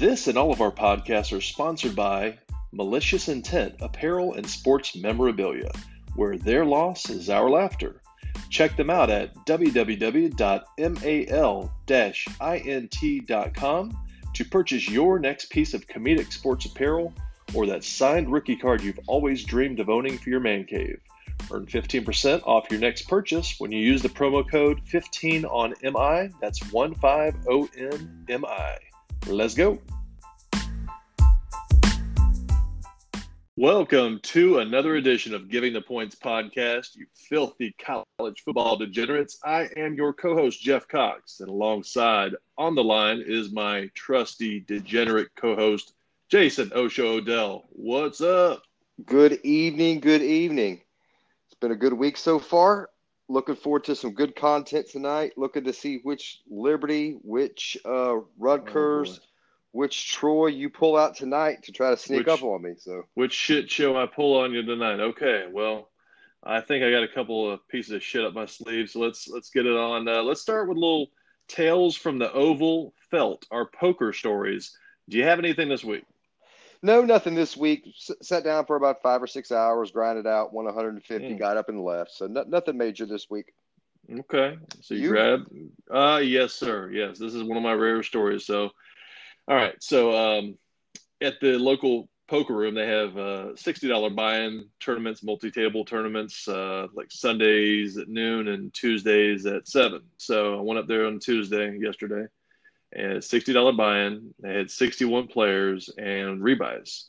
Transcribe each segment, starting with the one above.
This and all of our podcasts are sponsored by Malicious Intent Apparel and Sports Memorabilia, where their loss is our laughter. Check them out at www.mal-int.com to purchase your next piece of comedic sports apparel or that signed rookie card you've always dreamed of owning for your man cave. Earn 15% off your next purchase when you use the promo code 15 on MI. That's 15 MI. Let's go. Welcome to another edition of Giving the Points podcast, you filthy college football degenerates. I am your co host, Jeff Cox, and alongside on the line is my trusty degenerate co host, Jason Osho Odell. What's up? Good evening. Good evening. It's been a good week so far. Looking forward to some good content tonight. Looking to see which Liberty, which uh, Rutgers, oh which Troy you pull out tonight to try to sneak which, up on me. So which shit show I pull on you tonight? Okay, well, I think I got a couple of pieces of shit up my sleeve. So let's let's get it on. Uh, let's start with little tales from the Oval Felt, our poker stories. Do you have anything this week? No, nothing this week. S- sat down for about five or six hours, grinded out, won 150, mm. got up and left. So no, nothing major this week. Okay. So you, you? grab? Uh, yes, sir. Yes, this is one of my rare stories. So all right. So um, at the local poker room, they have uh, $60 buy-in tournaments, multi-table tournaments, uh, like Sundays at noon and Tuesdays at seven. So I went up there on Tuesday yesterday, and $60 buy-in. They had 61 players and rebuys.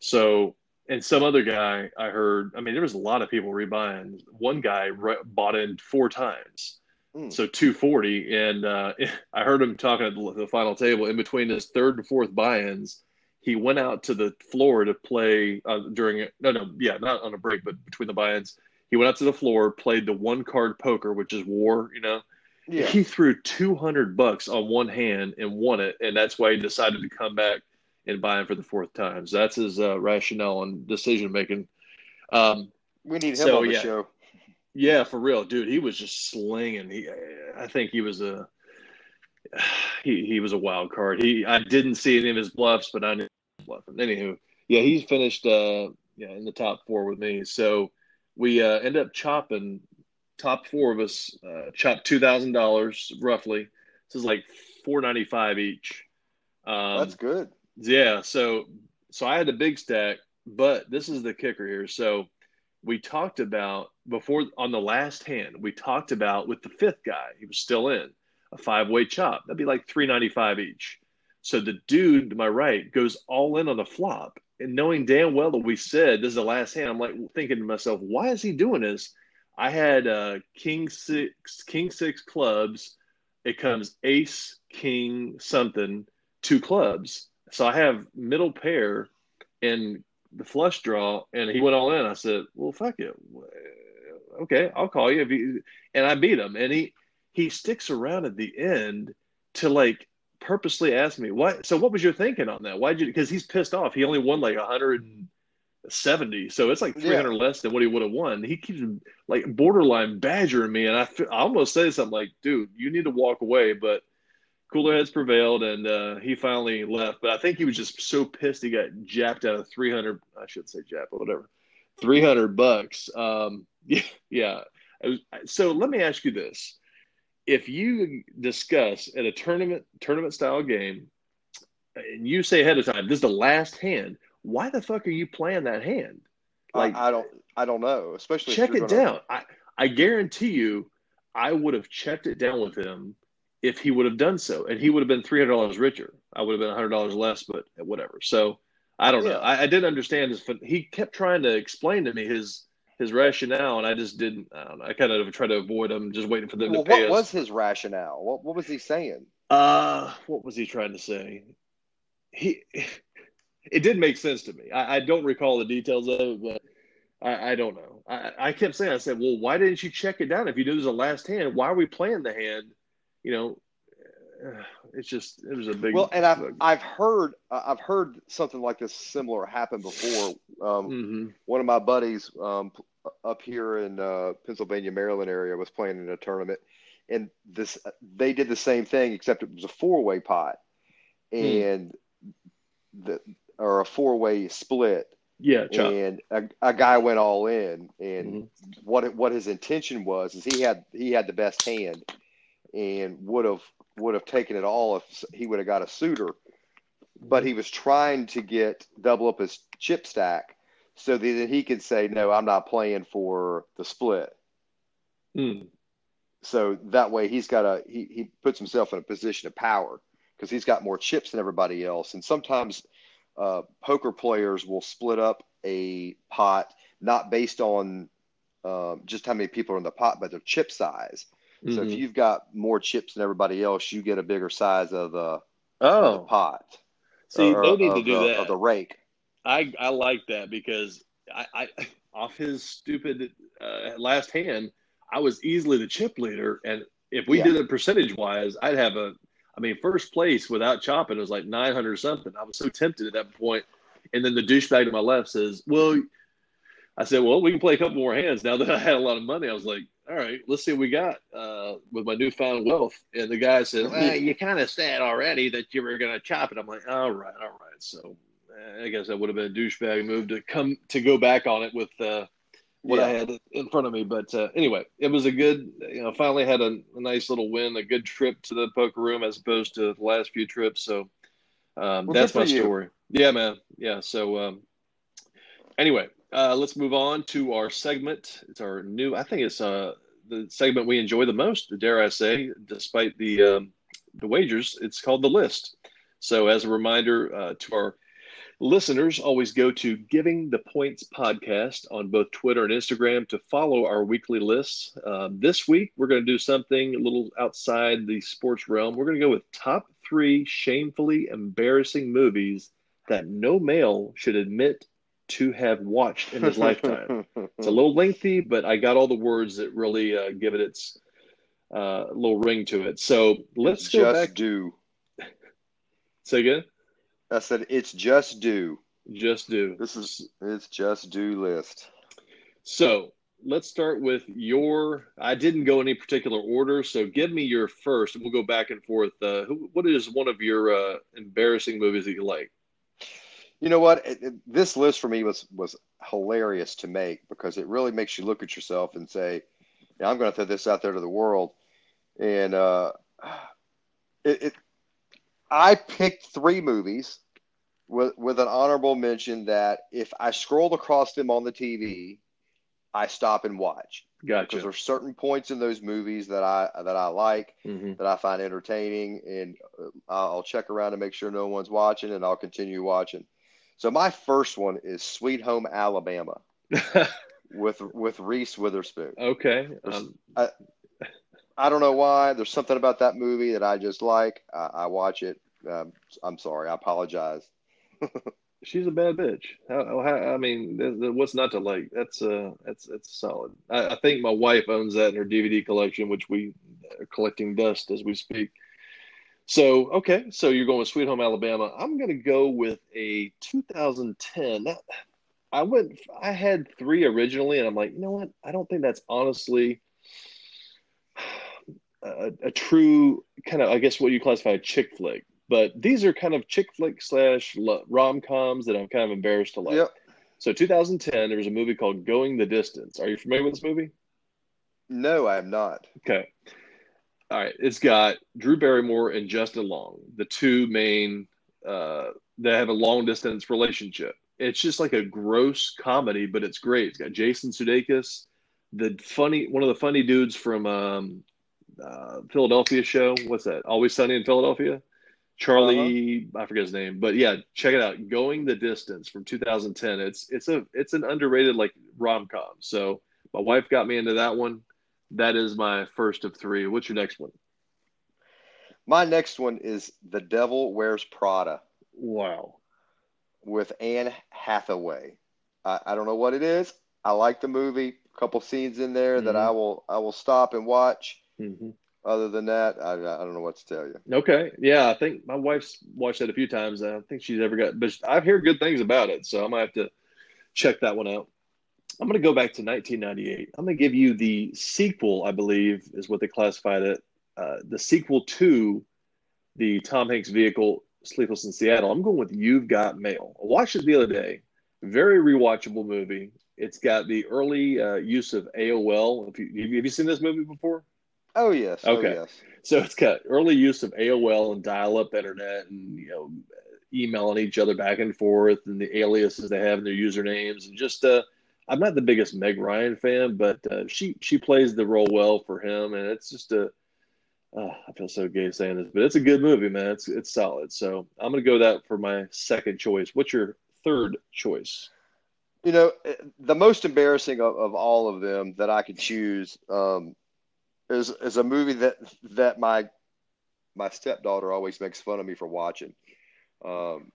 So and some other guy I heard. I mean, there was a lot of people rebuying. One guy re- bought in four times. Mm. So 240. And uh, I heard him talking at the, the final table in between his third and fourth buy ins. He went out to the floor to play uh, during it. No, no, yeah, not on a break, but between the buy ins. He went out to the floor, played the one card poker, which is war, you know. Yeah. He threw 200 bucks on one hand and won it. And that's why he decided to come back and buy him for the fourth time. So that's his uh, rationale and decision making. Um, we need him so, on the yeah. show. Yeah, for real, dude. He was just slinging. He, I think he was a he he was a wild card. He I didn't see any of his bluffs, but I knew bluffing. Anywho, yeah, he finished uh yeah in the top four with me. So we uh end up chopping top four of us uh, chopped two thousand dollars roughly. This is like four ninety five each. Um, That's good. Yeah. So so I had a big stack, but this is the kicker here. So we talked about before on the last hand, we talked about with the fifth guy, he was still in a five way chop. That'd be like 395 each. So the dude to my right goes all in on the flop. And knowing damn well that we said this is the last hand, I'm like thinking to myself, why is he doing this? I had uh, king six, king six clubs. It comes ace, king, something, two clubs. So I have middle pair and the flush draw, and he went all in. I said, "Well, fuck it, okay, I'll call you." He, and I beat him, and he he sticks around at the end to like purposely ask me what. So what was your thinking on that? Why'd you? Because he's pissed off. He only won like a hundred and seventy, so it's like three hundred yeah. less than what he would have won. He keeps like borderline badgering me, and I, I almost say something like, "Dude, you need to walk away," but cooler heads prevailed and uh, he finally left. But I think he was just so pissed he got japped out of 300. I should say jap, but whatever. 300 bucks. Um, yeah. yeah. So let me ask you this. If you discuss at a tournament tournament style game and you say ahead of time, this is the last hand, why the fuck are you playing that hand? Like I, I don't I don't know. Especially check it gonna... down. I, I guarantee you I would have checked it down with him if he would have done so, and he would have been three hundred dollars richer. I would have been hundred dollars less, but whatever. So I don't yeah. know. I, I didn't understand his. He kept trying to explain to me his his rationale, and I just didn't. I don't know. I kind of tried to avoid him, just waiting for them well, to pay what us. was his rationale? What What was he saying? Uh, what was he trying to say? He. It did make sense to me. I, I don't recall the details of it, but I, I don't know. I, I kept saying, I said, well, why didn't you check it down? If you knew there's a last hand, why are we playing the hand? you know, it's just it was a big. Well, and I've I've heard I've heard something like this similar happen before. Um, mm-hmm. One of my buddies um, up here in uh, Pennsylvania, Maryland area was playing in a tournament, and this they did the same thing except it was a four way pot, hmm. and mm. the or a four way split. Yeah, chop. and a, a guy went all in, and Mhm. what what his intention was is he had he had the best hand, and would have would have taken it all if he would have got a suitor, but he was trying to get double up his chip stack so that he could say no, I'm not playing for the split. Mm. So that way he's got a he, he puts himself in a position of power because he's got more chips than everybody else. And sometimes uh, poker players will split up a pot not based on um, just how many people are in the pot, but their chip size. So if Mhm. you've got more chips than everybody else, you get a bigger size of the, of the oh, pot. see, or they need to do the, that. of the rake. I I like that because I, I off his stupid uh, last hand, I was easily the chip leader, and if we Yeah. did it percentage wise, I'd have a. I mean, first place without chopping was like nine hundred something. I was so tempted at that point, and then the douchebag to my left says, "Well," I said, "Well, we can play a couple more hands now that I had a lot of money." I was like, "All right, let's see what we got uh, with my newfound wealth." And the guy said, well, "You kind of said already that you were going to chop it." I'm like, "All right, all right." So I guess that would have been a douchebag move to come to go back on it with uh, what I had in front of me. But uh, anyway, it was a good, you know, finally had a, a nice little win, a good trip to the poker room as opposed to the last few trips. So um, Well, that's my for you. story. Yeah, man. Yeah. So um, anyway, uh, let's move on to our segment. It's our new, I think it's uh, the segment we enjoy the most, dare I say, despite the, um, the wagers. It's called The List. So as a reminder uh, to our Listeners always go to Giving the Points podcast on both Twitter and Instagram to follow our weekly lists. Um, this week, we're going to do something a little outside the sports realm. We're going to go with top three shamefully embarrassing movies that no male should admit to have watched in his lifetime. It's a little lengthy, but I got all the words that really uh, give it its uh, little ring to it. So let's go just back. do. Say again. I said it's just do. Just do. This is it's just do list. So let's start with your. I didn't go any particular order, so give me your first, and we'll go back and forth. Uh, who, what is one of your uh, embarrassing movies that you like? You know what? It, it- this list for me was was hilarious to make because it really makes you look at yourself and say, yeah, "I'm going to throw this out there to the world." And uh, it, it, I picked three movies with with an honorable mention that if I scrolled across them on the TV, I stop and watch because Gotcha. there's certain points in those movies that I that I like hmm that I find entertaining, and uh, I'll check around to make sure no one's watching, and I'll continue watching. So my first one is Sweet Home Alabama with with Reese Witherspoon. okay. Um, I don't know why. There's something about that movie that I just like. I, I watch it. Um, I'm sorry. I apologize. she's a bad bitch. How, how, I mean, what's not to like? That's uh, that's that's solid. I, I think my wife owns that in her DVD collection, which we are collecting dust as we speak. So okay, so you're going with Sweet Home Alabama. I'm to go with a 2010. That, I went. I had three originally, and I'm like, you know what? I don't think that's honestly a, a true kind of, I guess, what you classify a chick flick. But these are kind of chick flick slash rom coms that I'm kind of embarrassed to like. Yep. So 2010, there was a movie called Going the Distance. Are you familiar with this movie? No, I am not. Okay. All right. It's got Drew Barrymore and Justin Long, the two main uh, that have a long distance relationship. It's just like a gross comedy, but it's great. It's got Jason Sudeikis, the funny one of the funny dudes from um, uh, Philadelphia show. What's that? Always Sunny in Philadelphia. Charlie, I forget his name, but yeah, check it out. Going the Distance from 2010. It's it's a it's an underrated like rom com. So my wife got me into that one. That is my first of three. What's your next one? My next one is The Devil Wears Prada Wow. with Anne Hathaway. I, I don't know what it is. I like the movie. A couple scenes in there that Mhm. I will I will stop and watch. Hmm Other than that, I, I don't know what to tell you. Okay. Yeah, I think my wife's watched that a few times. I don't think she's ever got, but I've heard good things about it. So I might have to check that one out. I'm going to go back to 1998. I'm going to give you the sequel, I believe, is what they classified it. Uh, the sequel to the Tom Hanks vehicle, Sleepless in Seattle. I'm going with You've Got Mail. I watched it the other day. Very rewatchable movie. It's got the early uh, use of AOL. If you, have you seen this movie before? Oh yes. Okay. Oh, yes. So it's got early use of AOL and dial-up internet, and you know, emailing each other back and forth, and the aliases they have in their usernames, and just uh, I'm not the biggest Meg Ryan fan, but uh, she she plays the role well for him, and it's just a oh, I feel so gay saying this, but it's a good movie, man. It's it's solid. So I'm gonna go that for my second choice. What's your third choice? You know, eh, the most embarrassing of, of all of them that I could choose um, is is a movie that that my my stepdaughter always makes fun of me for watching. Um,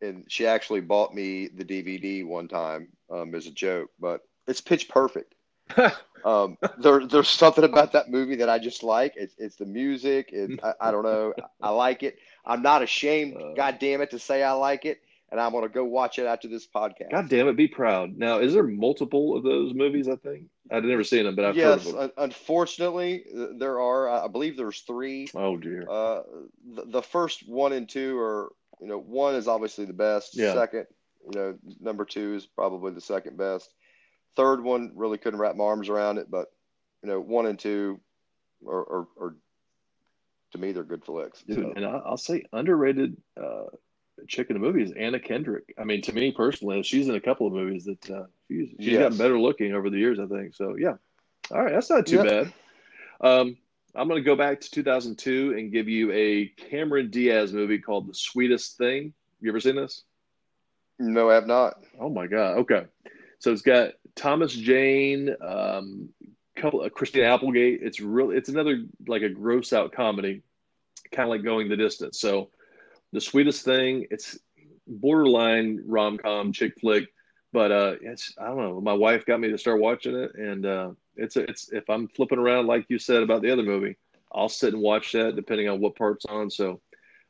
and she actually bought me the DVD one time um, as a joke, but it's pitch perfect. um, there, there's something about that movie that I just like. It's, it's the music. It, I, I, don't know. I like it. I'm not ashamed, uh, God damn it, to say I like it. And I'm going to go watch it after this podcast. God damn it, be proud. Now, is there multiple of those movies? I think I've never seen them, but I've yes, heard of them. unfortunately, there are. I believe there's three. Oh dear. Uh, the, the first one and two are you know, one is obviously the best. Yeah. Second, you know, number two is probably the second best. Third one really couldn't wrap my arms around it, but you know, one and two are, are, are to me they're good flicks. Dude, so. And I'll say underrated uh, chick in the movie is Anna Kendrick. I mean, to me personally, she's in a couple of movies that uh, she's she's yes. gotten better looking over the years. I think so. Yeah. All right, that's not too yep. bad. Um, I'm going to go back to 2002 and give you a Cameron Diaz movie called The Sweetest Thing. You ever seen this? No, I have not. Oh my god. Okay, so it's got Thomas Jane, um, couple of uh, Christina Applegate. It's real. It's another like a gross out comedy, kind of like Going the Distance. So, The Sweetest Thing. It's borderline rom com chick flick, but uh, it's I don't know. My wife got me to start watching it, and uh, it's a, it's if I'm flipping around like you said about the other movie, I'll sit and watch that depending on what part's on. So,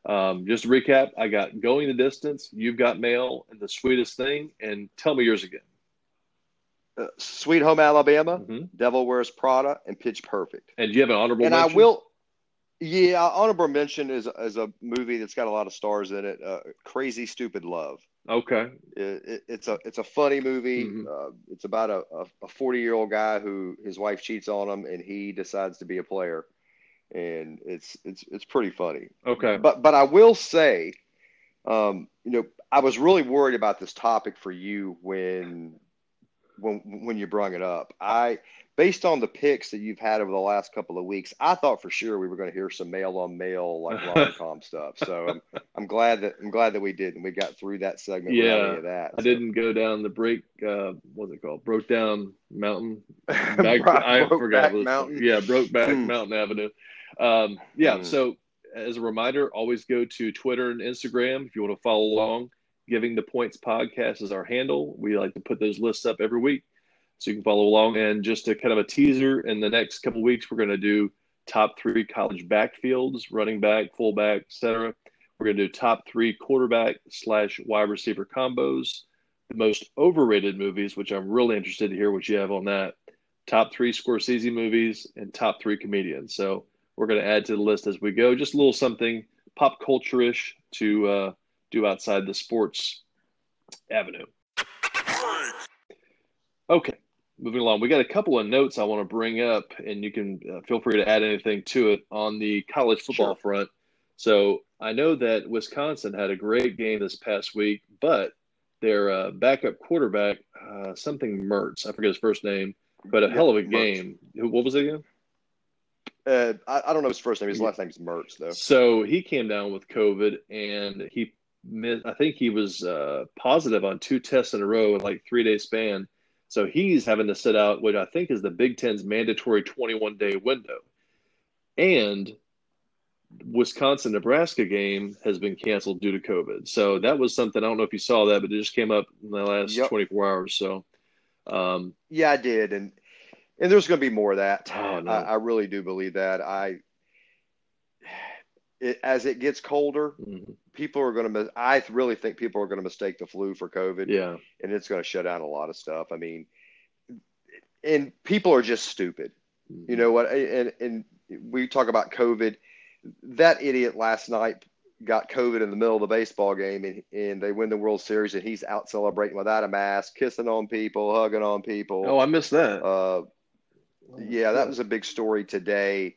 um, just to recap, I got Going the Distance, You've Got Mail, and The Sweetest Thing. And tell me yours again. Uh, Sweet Home Alabama, mm-hmm. Devil Wears Prada, and Pitch Perfect. And do you have an honorable? And mention? I will. Yeah, honorable mention is is a movie that's got a lot of stars in it. Uh, Crazy Stupid Love. Okay. It, it, it's a it's a funny movie. Mm-hmm. Uh, it's about a a forty year old guy who his wife cheats on him and he decides to be a player, and it's it's it's pretty funny. Okay. But but I will say, um, you know, I was really worried about this topic for you when when when you brought it up. I based on the picks that you've had over the last couple of weeks, I thought for sure we were going to hear some male on male like rom com stuff. So I'm, I'm, glad that I'm glad that we did and we got through that segment. Yeah, that. I didn't go down the break. Uh, what's it called? Broke down mountain. Back, I forgot. mountain. Yeah, broke back hmm. Mountain Avenue. Um, yeah. Mm. So as a reminder, always go to Twitter and Instagram if you want to follow along. Giving the Points podcast is our handle. We like to put those lists up every week so you can follow along. And just a kind of a teaser in the next couple weeks, we're going to do top three college backfields, running back, fullback, etc. We're going to do top three quarterback slash wide receiver combos, the most overrated movies, which I'm really interested to hear what you have on that. Top three Scorsese movies and top three comedians. So we're going to add to the list as we go. Just a little something pop culture ish to uh, do outside the sports avenue. Okay, moving along, we got a couple of notes I want to bring up, and you can uh, feel free to add anything to it on the college football sure. front. So I know that Wisconsin had a great game this past week, but their uh, backup quarterback, uh, something Mertz, I forget his first name, but a yeah, hell of a game. Mertz. What was it again? Uh, I, I, don't know his first name. His last name is Mertz, though. So he came down with COVID, and he, I think he was uh, positive on two tests in a row in like three day span so he's having to sit out what I think is the Big Ten's mandatory 21 day window. And Wisconsin Nebraska game has been canceled due to COVID. So that was something I don't know if you saw that, but it just came up in the last yep. 24 hours. So, um, yeah, I did. And, and there's going to be more of that. Oh, no. I, I, really do believe that. I, it, as it gets colder, mm-hmm. people are going to. I really think people are going to mistake the flu for COVID. Yeah, and it's going to shut down a lot of stuff. I mean, and people are just stupid. Mm-hmm. You know what? And and we talk about COVID. That idiot last night got COVID in the middle of the baseball game and, and they win the World Series and he's out celebrating without a mask, kissing on people, hugging on people. Oh, I missed that. Uh, yeah, that was a big story today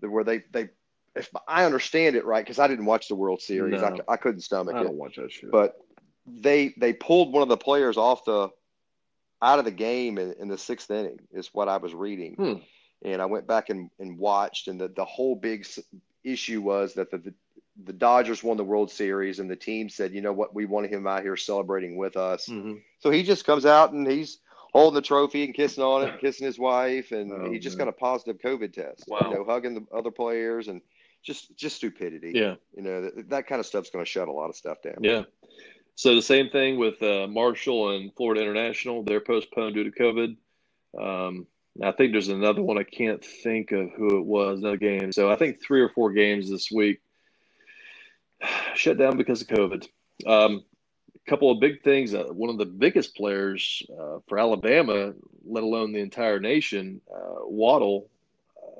where they, they if I understand it right, because I didn't watch the World Series, No. I, I couldn't stomach I it. don't watch that shit. But they they pulled one of the players off the out of the game in, in the sixth inning is what I was reading, Hmm. and I went back and, and watched, and the the whole big issue was that the, the the Dodgers won the World Series, and the team said, you know what, we want him out here celebrating with us. Mhm. So he just comes out and he's holding the trophy and kissing on it, kissing his wife, and Oh, he just man. got a positive COVID test. Wow. You know, hugging the other players and just just stupidity. yeah, You know, that, that kind of stuff's going to shut a lot of stuff down. yeah. So the same thing with uh, Marshall and Florida International. They're postponed due to COVID. Um, I think there's another one. I can't think of who it was. Another game. So I think three or four games this week shut down because of COVID. Um, a couple of big things. Uh, one of the biggest players uh, for Alabama, let alone the entire nation, uh, Waddle,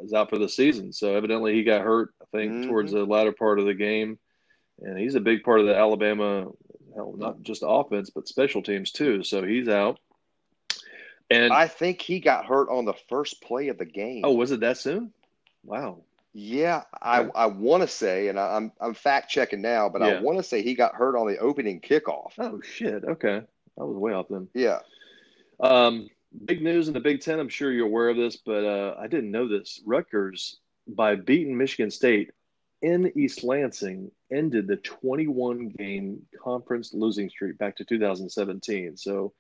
is out for the season. So evidently he got hurt. I think Mhm. towards the latter part of the game, and he's a big part of the Alabama, hell, not just offense but special teams too. So he's out. And I think he got hurt on the first play of the game. oh, was it that soon? Wow. yeah, I, I want to say, and I, I'm I'm fact checking now, but Yeah. I want to say he got hurt on the opening kickoff. Oh shit. Okay, I was way off then. Yeah, Um, big news in the Big Ten. I'm sure you're aware of this, but uh, I didn't know this. Rutgers, by beating Michigan State in East Lansing, ended the 21 game conference losing streak back to 2017. So,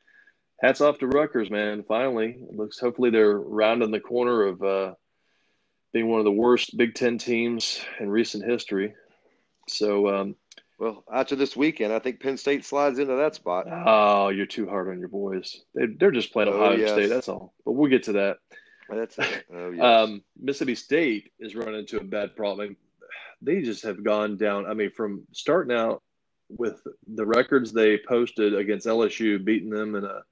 hats off to Rutgers, man. Finally, it looks hopefully they're rounding the corner of uh, being one of the worst Big Ten teams in recent history. So, um, well, after this weekend, I think Penn State slides into that spot. oh, you're too hard on your boys. They, they're just playing Oh, Ohio yes. State. That's all. But we'll get to that. That's. Oh yes. Um, Mississippi State is running into a bad problem. They just have gone down. I mean, from starting out with the records they posted against LSU, beating them in a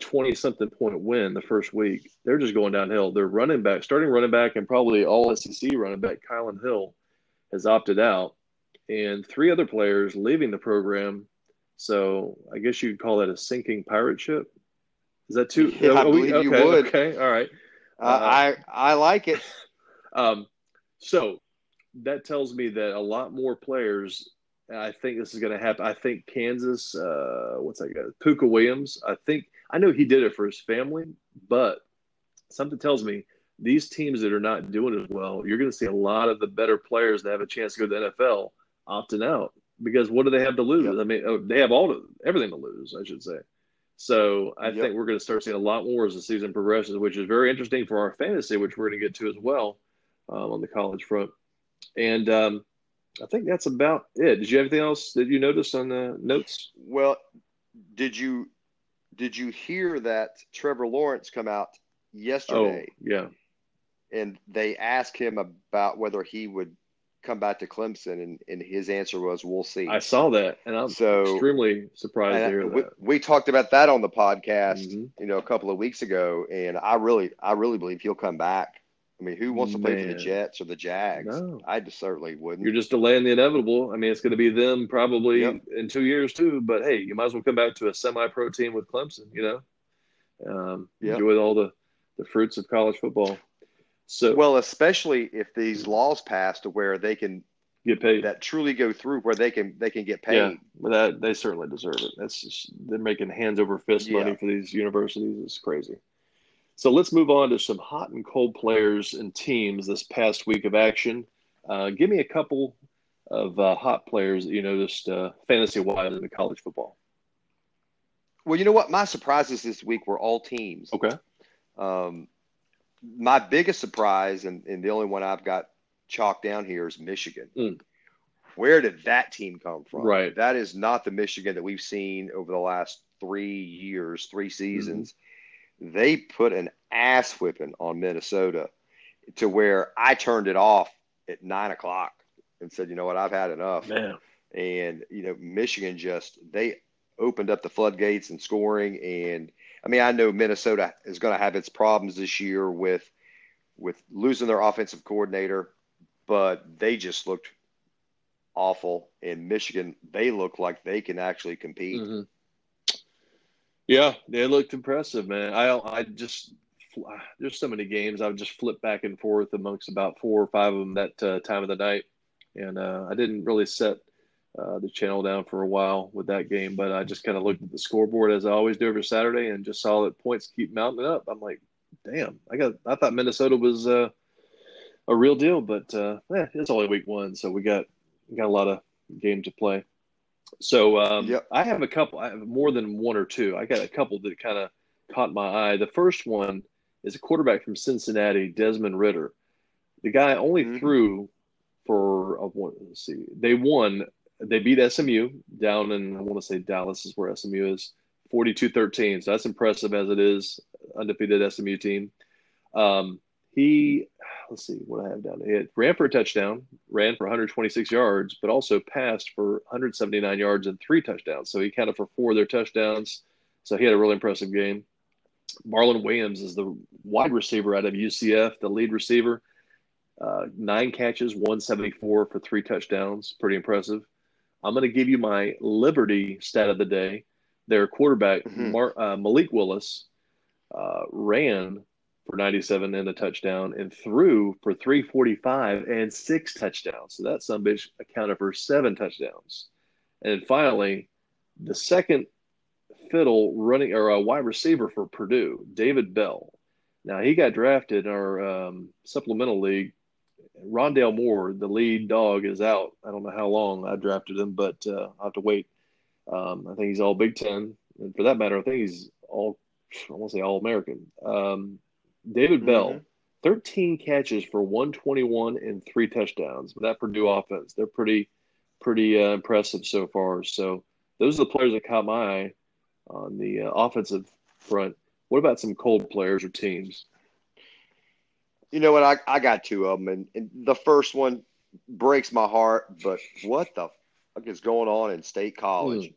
twenty-something point win the first week, they're just going downhill. Their running back, starting running back, and probably all SEC running back, Kylin Hill, has opted out, and three other players leaving the program. So I guess you'd call that a sinking pirate ship. Is that too? Yeah, I are we- believe you okay, would. Okay, all right. I, I I like it. Um, so that tells me that a lot more players. I think this is going to happen. I think Kansas. Uh, what's that guy? Pooka Williams. I think I know he did it for his family, but something tells me these teams that are not doing as well, you're going to see a lot of the better players that have a chance to go to the NFL opting out because what do they have to lose? Yep. I mean, oh, they have all to, everything to lose, I should say. So I Yep. think we're going to start seeing a lot more as the season progresses, which is very interesting for our fantasy, which we're going to get to as well um, on the college front. And um, I think that's about it. Did you have anything else that you noticed on the notes? Well, did you did you hear that Trevor Lawrence come out yesterday? Oh, yesterday yeah. and they asked him about whether he would come back to Clemson and, and his answer was we'll see. I saw that, and I'm So- extremely surprised to hear we, that. we talked about that on the podcast, Mhm. you know, a couple of weeks ago, and I really, I really believe he'll come back. I mean, who wants to play for the Jets or the Jags? No. I just certainly wouldn't. You're just delaying the inevitable. I mean, it's going to be them probably Yep. in two years too. But hey, you might as well come back to a semi-pro team with Clemson. You know, um, Yep. enjoy all the the fruits of college football. So well, especially if these laws pass to where they can get paid. that truly go through, where they can they can get paid. Yeah, but that they certainly deserve it. That's just they're making hands over fist Yeah. money for these universities. It's crazy. So let's move on to some hot and cold players and teams this past week of action. Uh, give me a couple of uh, hot players that you noticed uh, fantasy wise in college football. Well, you know what? My surprises this week were all teams. Okay. Um, my biggest surprise, and, and the only one I've got chalked down here, is Michigan. Mm. Where did that team come from? Right. That is not the Michigan that we've seen over the last three years, three seasons. They put an ass whipping on Minnesota to where I turned it off at nine o'clock and said, you know what, I've had enough. Man, And, you know, Michigan just, they opened up the floodgates and scoring. And I mean, I know Minnesota is going to have its problems this year with, with losing their offensive coordinator, but they just looked awful. And Michigan, they look like they can actually compete. Mm-hmm. Yeah, they looked impressive, man. I I just there's so many games I would just flip back and forth amongst about four or five of them that uh, time of the night, and uh, I didn't really set uh, the channel down for a while with that game, but I just kind of looked at the scoreboard as I always do every Saturday and just saw that points keep mounting up. I'm like, damn, I got I thought Minnesota was uh, a real deal, but uh, eh, it's only week one, so we got we got a lot of game to play. So um, yep. I have a couple. I have more than one or two. I got a couple that kind of caught my eye. The first one is a quarterback from Cincinnati, Desmond Ridder. The guy only mm-hmm. threw for a one. Let's see, they won. They beat SMU down in I want to say Dallas is where SMU is, 42-13. So that's impressive as it is undefeated SMU team. Um, he let's see what I have down. He ran for a touchdown, ran for 126 yards, but also passed for 179 yards and three touchdowns. So he counted for four of their touchdowns. So he had a really impressive game. Marlon Williams is the wide receiver out of UCF, the lead receiver. Uh, nine catches, 174 for three touchdowns. Pretty impressive. I'm going to give you my Liberty stat of the day. Their quarterback, mm-hmm. Mar- uh, Malik Willis, uh, ran for 97 and a touchdown and threw for 345 and six touchdowns. So that some bitch accounted for seven touchdowns. And finally, the second fiddle running or a wide receiver for Purdue, David Bell. Now he got drafted in our um, supplemental league. Rondale Moore, the lead dog, is out. I don't know how long I drafted him, but uh, I have to wait. Um, I think he's all Big Ten, and for that matter, I think he's all I want to say all American. Um, David mm-hmm. Bell, 13 catches for 121 and three touchdowns. But that Purdue offense, they're pretty, pretty uh, impressive so far. So those are the players that caught my eye on the uh, offensive front. What about some cold players or teams? You know what? I, I got two of them, and, and the first one breaks my heart. But what the fuck is going on in State College? Mm.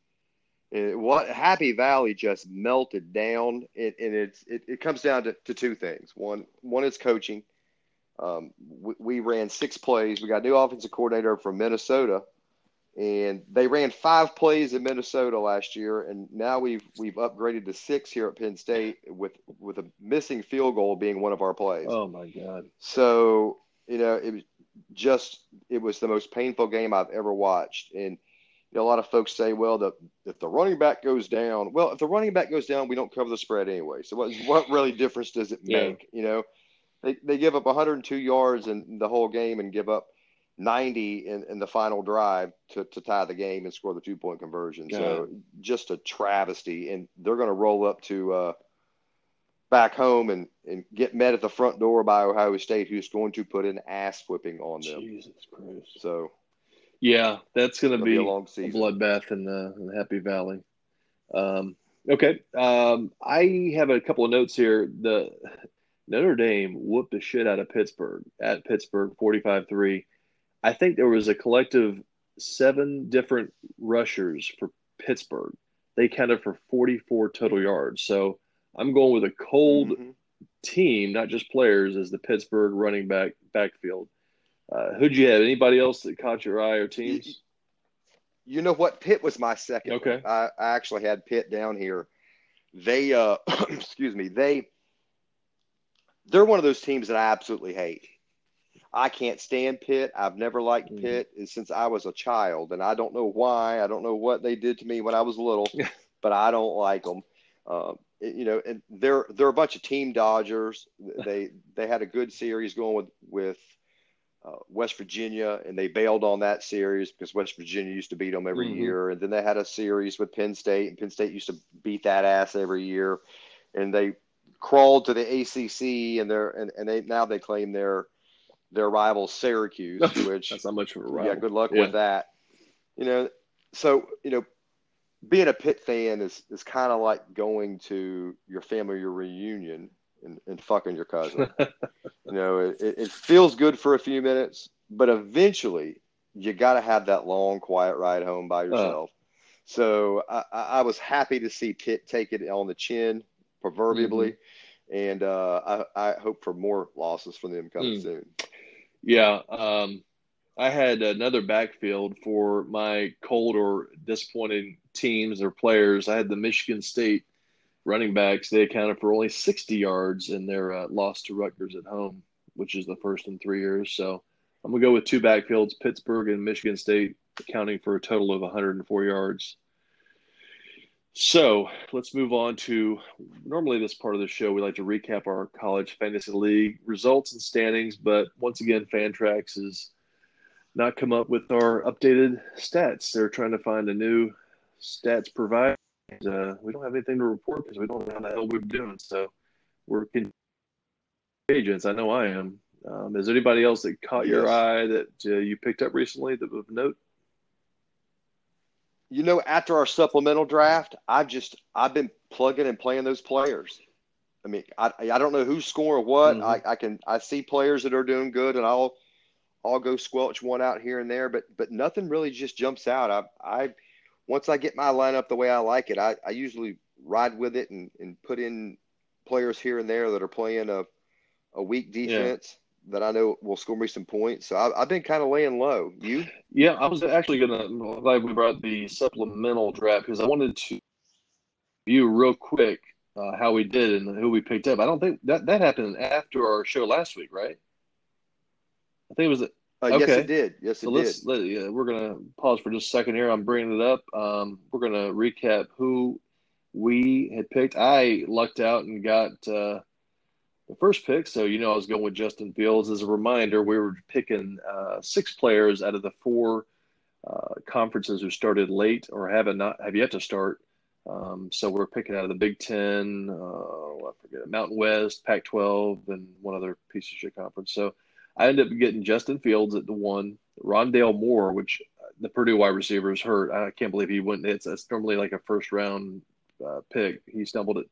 And what Happy Valley just melted down, and, and it's it, it comes down to, to two things. One one is coaching. Um, we, we, ran six plays. We got new offensive coordinator from Minnesota, and they ran five plays in Minnesota last year, and now we've we've upgraded to six here at Penn State with with a missing field goal being one of our plays. Oh my god! So you know it was just it was the most painful game I've ever watched, and you know, a lot of folks say, well, the, if the running back goes down, well, if the running back goes down, we don't cover the spread anyway. So what, what really difference does it make? Yeah. You know, they, they give up 102 yards in the whole game and give up 90 in, in the final drive to, to tie the game and score the two point conversion. Yeah. So just a travesty. And they're going to roll up to uh, back home and, and get met at the front door by Ohio State, who's going to put an ass whipping on them. Jesus Christ. So yeah, that's going to be, be, a long season. A bloodbath in the, in the Happy Valley. Um, okay, um, I have a couple of notes here. The Notre Dame whooped the shit out of Pittsburgh at Pittsburgh, forty-five-three. I think there was a collective seven different rushers for Pittsburgh. They counted for forty-four total yards. So I'm going with a cold mm-hmm. team, not just players, as the Pittsburgh running back backfield. Uh, who'd you have? Anybody else that caught your eye or teams? You know what? Pitt was my second. Okay. I, I actually had Pitt down here. They, uh, excuse me, they, they're one of those teams that I absolutely hate. I can't stand Pitt. I've never liked mm. Pitt since I was a child, and I don't know why. I don't know what they did to me when I was little, but I don't like them. Um, you know, and they're they're a bunch of team dodgers. They they had a good series going with with uh, West Virginia, and they bailed on that series because West Virginia used to beat them every mm-hmm. year. And then they had a series with Penn State, and Penn State used to beat that ass every year. And they crawled to the ACC, and they're and, and they now they claim their their rival Syracuse, which that's not much of a rival. Yeah, good luck yeah. with that. You know, so you know, being a Pitt fan is is kind of like going to your family your reunion and, and fucking your cousin. you know, it, it feels good for a few minutes, but eventually you got to have that long, quiet ride home by uh. yourself. Uh. So I, I, was happy to see Pitt take it on the chin, proverbially, mm-hmm. and uh, I, I, hope for more losses from them coming mm. soon. Yeah, um, I had another backfield for my cold or disappointed teams or players. I had the Michigan State running backs. They accounted for only 60 yards in their uh, loss to Rutgers at home, which is the first in three years. So I'm going to go with two backfields Pittsburgh and Michigan State, accounting for a total of 104 yards. So let's move on to normally this part of the show. We like to recap our college fantasy league results and standings, but once again, Fantrax has not come up with our updated stats. They're trying to find a new stats provider. Uh, we don't have anything to report because we don't know how the hell we're doing. So we're agents. I know I am. Um, is there anybody else that caught yes. your eye that uh, you picked up recently that of note? You know, after our supplemental draft, I've just I've been plugging and playing those players. I mean, I I don't know who's scoring what. Mm-hmm. I, I can I see players that are doing good, and I'll I'll go squelch one out here and there, but but nothing really just jumps out. I I once I get my lineup the way I like it, I, I usually ride with it and, and put in players here and there that are playing a a weak defense that I know will score me some points. So I, have been kind of laying low. You? Yeah, I was actually gonna glad we brought the supplemental draft because I wanted to view real quick uh, how we did and who we picked up. I don't think that that happened after our show last week, right? I think it was. Uh, okay. Yes, it did. Yes, so it let's, did. Let, yeah, we're gonna pause for just a second here. I'm bringing it up. Um, we're gonna recap who we had picked. I lucked out and got. Uh, the first pick. So, you know, I was going with Justin Fields. As a reminder, we were picking uh, six players out of the four uh, conferences who started late or have not have yet to start. Um, so we're picking out of the Big Ten, uh, I forget Mountain West, Pac-12, and one other piece of shit conference. So I ended up getting Justin Fields at the one, Rondale Moore, which uh, the Purdue wide receiver is hurt. I can't believe he went. It's that's normally like a first round uh, pick. He stumbled at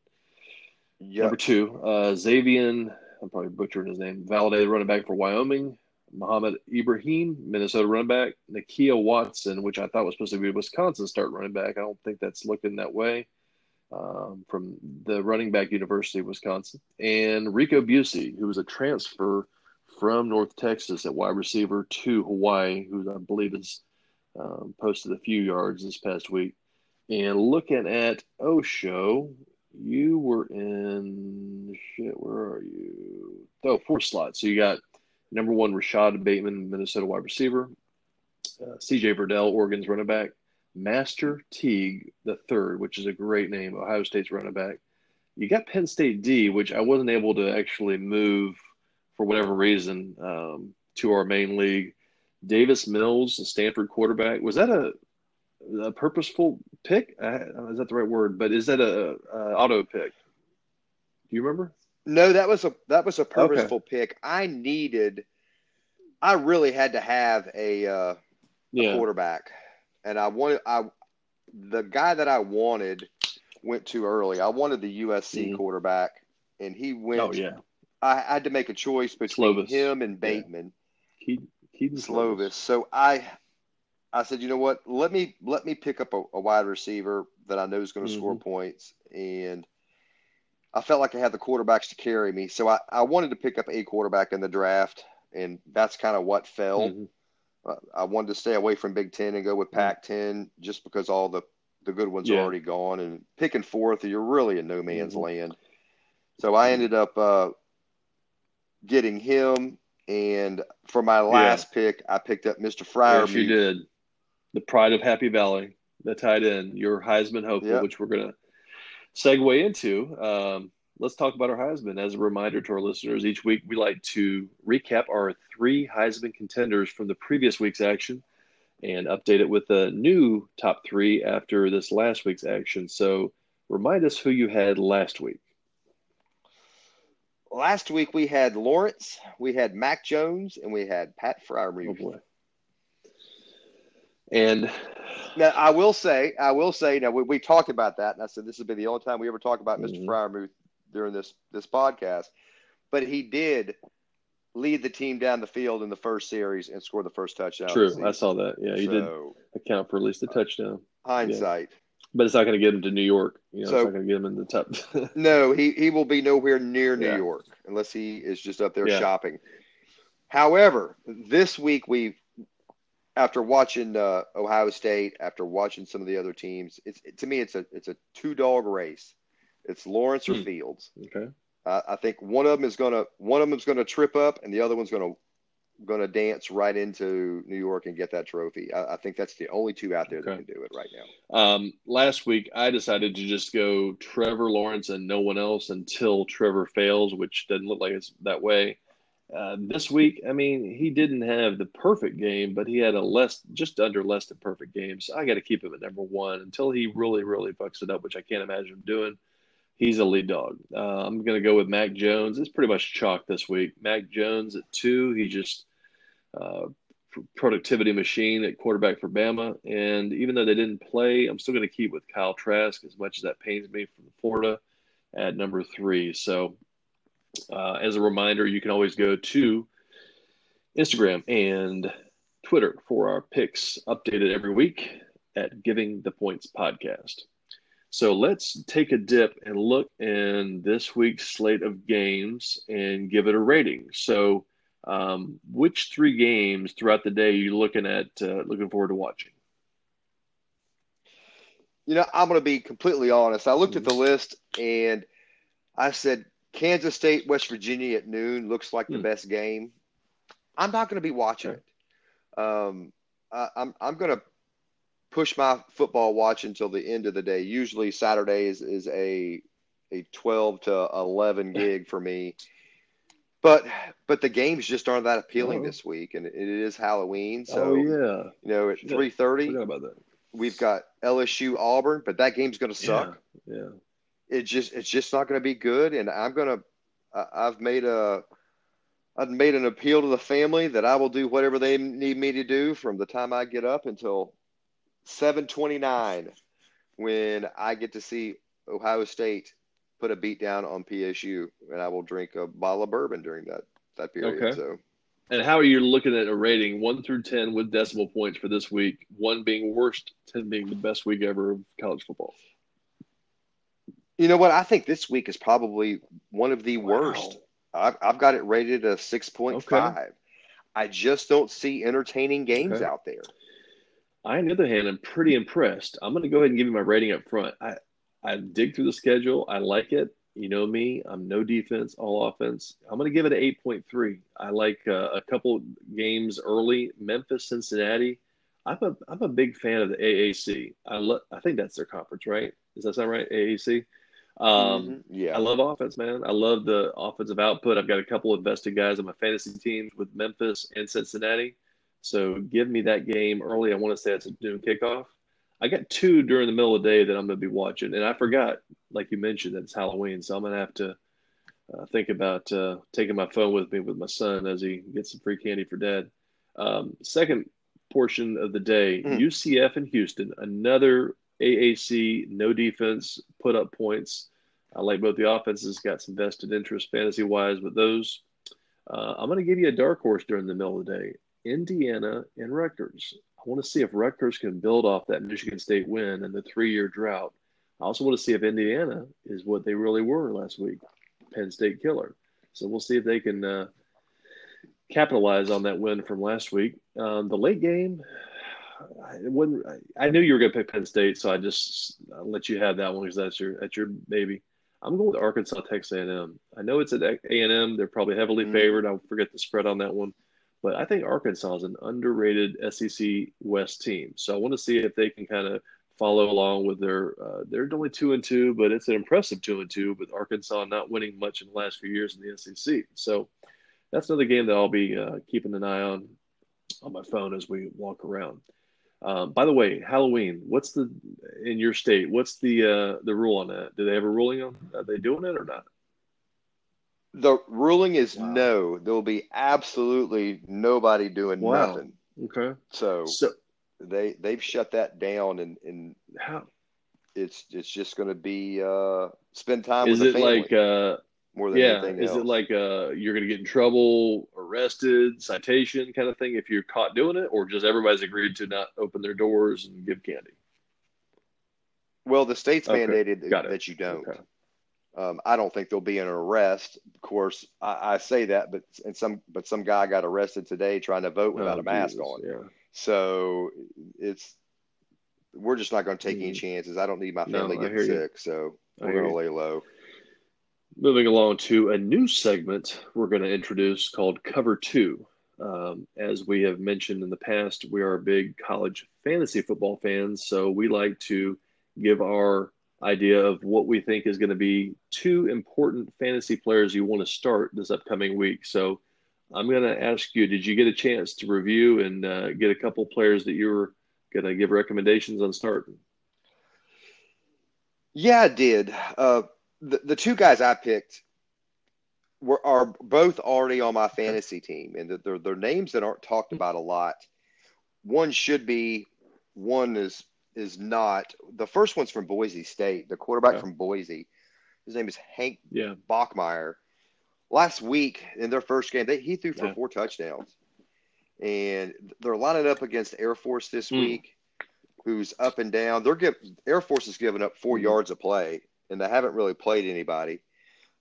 Yep. Number two, uh, Xavier, I'm probably butchering his name, validated running back for Wyoming. Mohamed Ibrahim, Minnesota running back. Nakia Watson, which I thought was supposed to be Wisconsin start running back. I don't think that's looking that way um, from the running back University of Wisconsin. And Rico Bussey, who was a transfer from North Texas at wide receiver to Hawaii, who I believe has um, posted a few yards this past week. And looking at Osho, you were in shit. Where are you? Oh, four slots. So you got number one Rashod Bateman, Minnesota wide receiver. Uh, C.J. Verdell, Oregon's running back. Master Teague the third, which is a great name, Ohio State's running back. You got Penn State D, which I wasn't able to actually move for whatever reason um, to our main league. Davis Mills, the Stanford quarterback. Was that a a purposeful pick? Uh, is that the right word? But is that a, a, auto pick? Do you remember? No, that was a that was a purposeful okay. pick. I needed, I really had to have a, uh, a yeah. quarterback, and I wanted I the guy that I wanted went too early. I wanted the USC mm-hmm. quarterback, and he went. Oh yeah. I had to make a choice between Slovis. him and Bateman. Yeah. Kedon Slovis. Slovis. So I I said, you know what? Let me let me pick up a, a wide receiver that I know is going to mm-hmm. score points, and I felt like I had the quarterbacks to carry me. So I, I wanted to pick up a quarterback in the draft, and that's kind of what fell. Mm-hmm. Uh, I wanted to stay away from Big Ten and go with mm-hmm. Pac-10 just because all the the good ones yeah. are already gone, and picking fourth, you're really in no man's mm-hmm. land. So I ended up uh, getting him, and for my last yeah. pick, I picked up Mr. Fryer. Yes, you did the pride of Happy Valley, the tight end, your Heisman hopeful, yep. which we're going to segue into. Um, let's talk about our Heisman. As a reminder to our listeners, each week we like to recap our three Heisman contenders from the previous week's action and update it with a new top three after this last week's action. So remind us who you had last week. Last week we had Lawrence, we had Mac Jones, and we had Pat Freiermuth. Oh. And now I will say, I will say, now we, we talked about that, and I said this has been the only time we ever talk about mm-hmm. Mr. Freiermuth during this this podcast. But he did lead the team down the field in the first series and score the first touchdown. True, I saw that. Yeah, he so, did account for at least a touchdown. Hindsight. Yeah. But it's not going to get him to New York. You know, so, it's not going to get him in the top. no, he, he will be nowhere near New yeah. York unless he is just up there yeah. shopping. However, this week we after watching uh, Ohio State, after watching some of the other teams, it's it, to me it's a it's a two dog race. It's Lawrence or Hmm. Fields. Okay. I I think one of them is gonna one of them's gonna trip up, and the other one's gonna gonna dance right into New York and get that trophy. I, I think that's the only two out there that can do it right now. Um, last week, I decided to just go Trevor Lawrence and no one else until Trevor fails, which doesn't look like it's that way. Uh, this week, I mean, he didn't have the perfect game, but he had a less, just under less than perfect game. So I got to keep him at number one until he really, really fucks it up, which I can't imagine him doing. He's a lead dog. Uh, I'm going to go with Mac Jones. It's pretty much chalk this week. Mac Jones at two. He just uh, productivity machine at quarterback for Bama. And even though they didn't play, I'm still going to keep with Kyle Trask as much as that pains me from Florida at number three. So, uh, as a reminder, you can always go to Instagram and Twitter for our picks updated every week at Giving the Points Podcast. So let's take a dip and look in this week's slate of games and give it a rating. So, um, which three games throughout the day are you looking at, uh, looking forward to watching? You know, I'm going to be completely honest. I looked at the list and I said Kansas State, West Virginia at noon looks like the Hmm. best game. I'm not going to be watching it. Um, I, I'm I'm going to push my football watch until the end of the day. Usually Saturday is, is a a 12 to 11 gig for me. But but the games just aren't that appealing Oh. this week, and it is Halloween. So oh yeah, you know, at 3:30 forgot about that. we've got LSU Auburn, but that game's going to suck. Yeah, yeah. It just it's just not going to be good, and I'm going to I've made a I've made an appeal to the family that I will do whatever they need me to do from the time I get up until 7:29 when I get to see Ohio State put a beat down on PSU, and I will drink a bottle of bourbon during that that period. Okay. So And how are you looking at a rating one through ten with decimal points for this week? One being worst, ten being the best week ever of college football. You know what? I think this week is probably one of the Wow. worst. I've, I've got it rated a 6.5. I just don't see entertaining games Okay. out there. I, on the other hand, am pretty impressed. I'm going to go ahead and give you my rating up front. I, I dig through the schedule. I like it. You know me. I'm no defense, all offense. I'm going to give it an 8.3. I like uh, a couple games early. Memphis, Cincinnati. I'm a I'm a big fan of the AAC. I lo- I think that's their conference, right? Does that sound right? AAC. Um, Mhm. Yeah. I love offense, man. I love the offensive output. I've got a couple of invested guys on my fantasy teams with Memphis and Cincinnati. So give me that game early. I want to say it's a noon kickoff. I got two during the middle of the day that I'm going to be watching, and I forgot, like you mentioned, that it's Halloween, so I'm going to have to uh, think about uh, taking my phone with me with my son as he gets some free candy for dad. Um, second portion of the day, Mm. UCF and Houston, another AAC no defense, put up points. I like both the offenses, got some vested interest fantasy wise with those. Uh, I'm going to give you a dark horse during the middle of the day Indiana and Rutgers. I want to see if Rutgers can build off that Michigan State win and the three year drought. I also want to see if Indiana is what they really were last week Penn State killer. So we'll see if they can uh, capitalize on that win from last week. Um, the late game, I wouldn't. I knew you were going to pick Penn State, so I just I'll let you have that one because that's your that's your baby. I'm going with Arkansas Texas A&M. I know it's at A&M. They're probably heavily Mm. favored. I'll forget the spread on that one, but I think Arkansas is an underrated SEC West team. So I want to see if they can kind of follow along with their. Uh, they're only two and two, but it's an impressive two and two. With Arkansas not winning much in the last few years in the SEC, so that's another game that I'll be uh, keeping an eye on on my phone as we walk around. Um, by the way, Halloween. What's the in your state? What's the uh, the rule on that? Do they have a ruling on? Are they doing it or not? The ruling is Wow. no. There will be absolutely nobody doing Wow. nothing. Okay. So So they they've shut that down, and, and how it's it's just going to be uh, spend time is with it the family like? Uh, more than yeah, anything is else. it like uh, you're going to get in trouble, arrested, citation kind of thing if you're caught doing it, or just everybody's agreed to not open their doors and give candy? well, the state's Okay, mandated that you don't. Okay. Um, I don't think there'll be an arrest. Of course, I, I say that, but and some but some guy got arrested today trying to vote without Oh, a mask Jesus, on. Yeah. So it's we're just not going to take any Mhm. chances. I don't need my family I getting hear you. sick, so we're going to lay low. Moving along to a new segment we're going to introduce called Cover Two. Um, as we have mentioned in the past, we are big college fantasy football fans, so we like to give our idea of what we think is going to be two important fantasy players you want to start this upcoming week. So I'm going to ask you, did you get a chance to review and uh, get a couple players that you were going to give recommendations on starting? Yeah, I did. Uh, the the two guys I picked were are both already on my fantasy team, and they're they're names that aren't talked about a lot. One should be, one is is not. The first one's from Boise State, the quarterback Okay. from Boise. His name is Hank Yeah. Bachmeier. Last week in their first game, they, he threw for Yeah. four touchdowns, and they're lining up against Air Force this Hmm. week, who's up and down. They're give Air Force has given up 4 Mhm. yards a play, and they haven't really played anybody.